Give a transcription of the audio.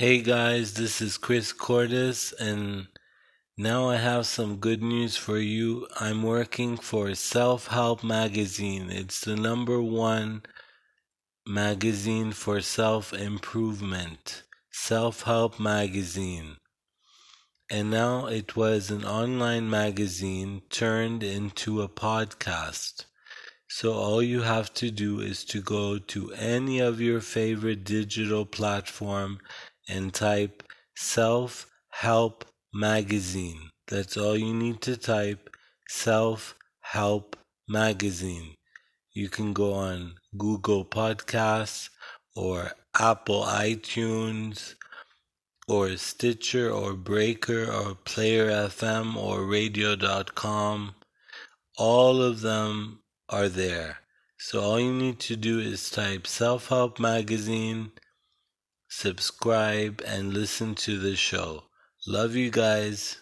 Hey guys, this is Kris Kourtis, and now I have some good news for you. I'm working for Self Help Magazine. It's the number one magazine for self improvement. Self Help Magazine. And now it was an online magazine turned into a podcast. So all you have to do is to go to any of your favorite digital platform and type self help magazine. That's all you need to type self help magazine. You can go on Google Podcasts or Apple iTunes or Stitcher or Breaker or Player FM or radio.com. All of them are there. So all you need to do is type self help magazine subscribe, and listen to the show. Love you guys.